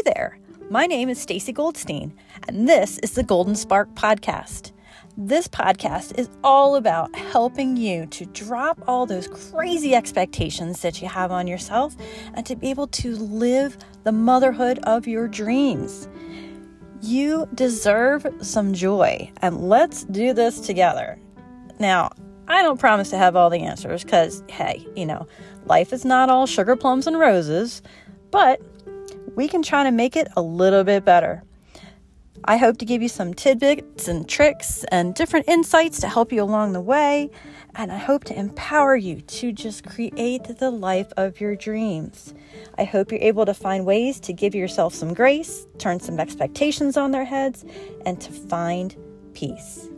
Hi there. My name is Stacy Goldstein, and this is the Golden Spark podcast. This podcast is all about helping you to drop all those crazy expectations that you have on yourself and to be able to live the motherhood of your dreams. You deserve some joy, and let's do this together. Now, I don't promise to have all the answers because, hey, you know, life is not all sugar plums and roses, but we can try to make it a little bit better. I hope to give you some tidbits and tricks and different insights to help you along the way. And I hope to empower you to just create the life of your dreams. I hope you're able to find ways to give yourself some grace, turn some expectations on their heads, and to find peace.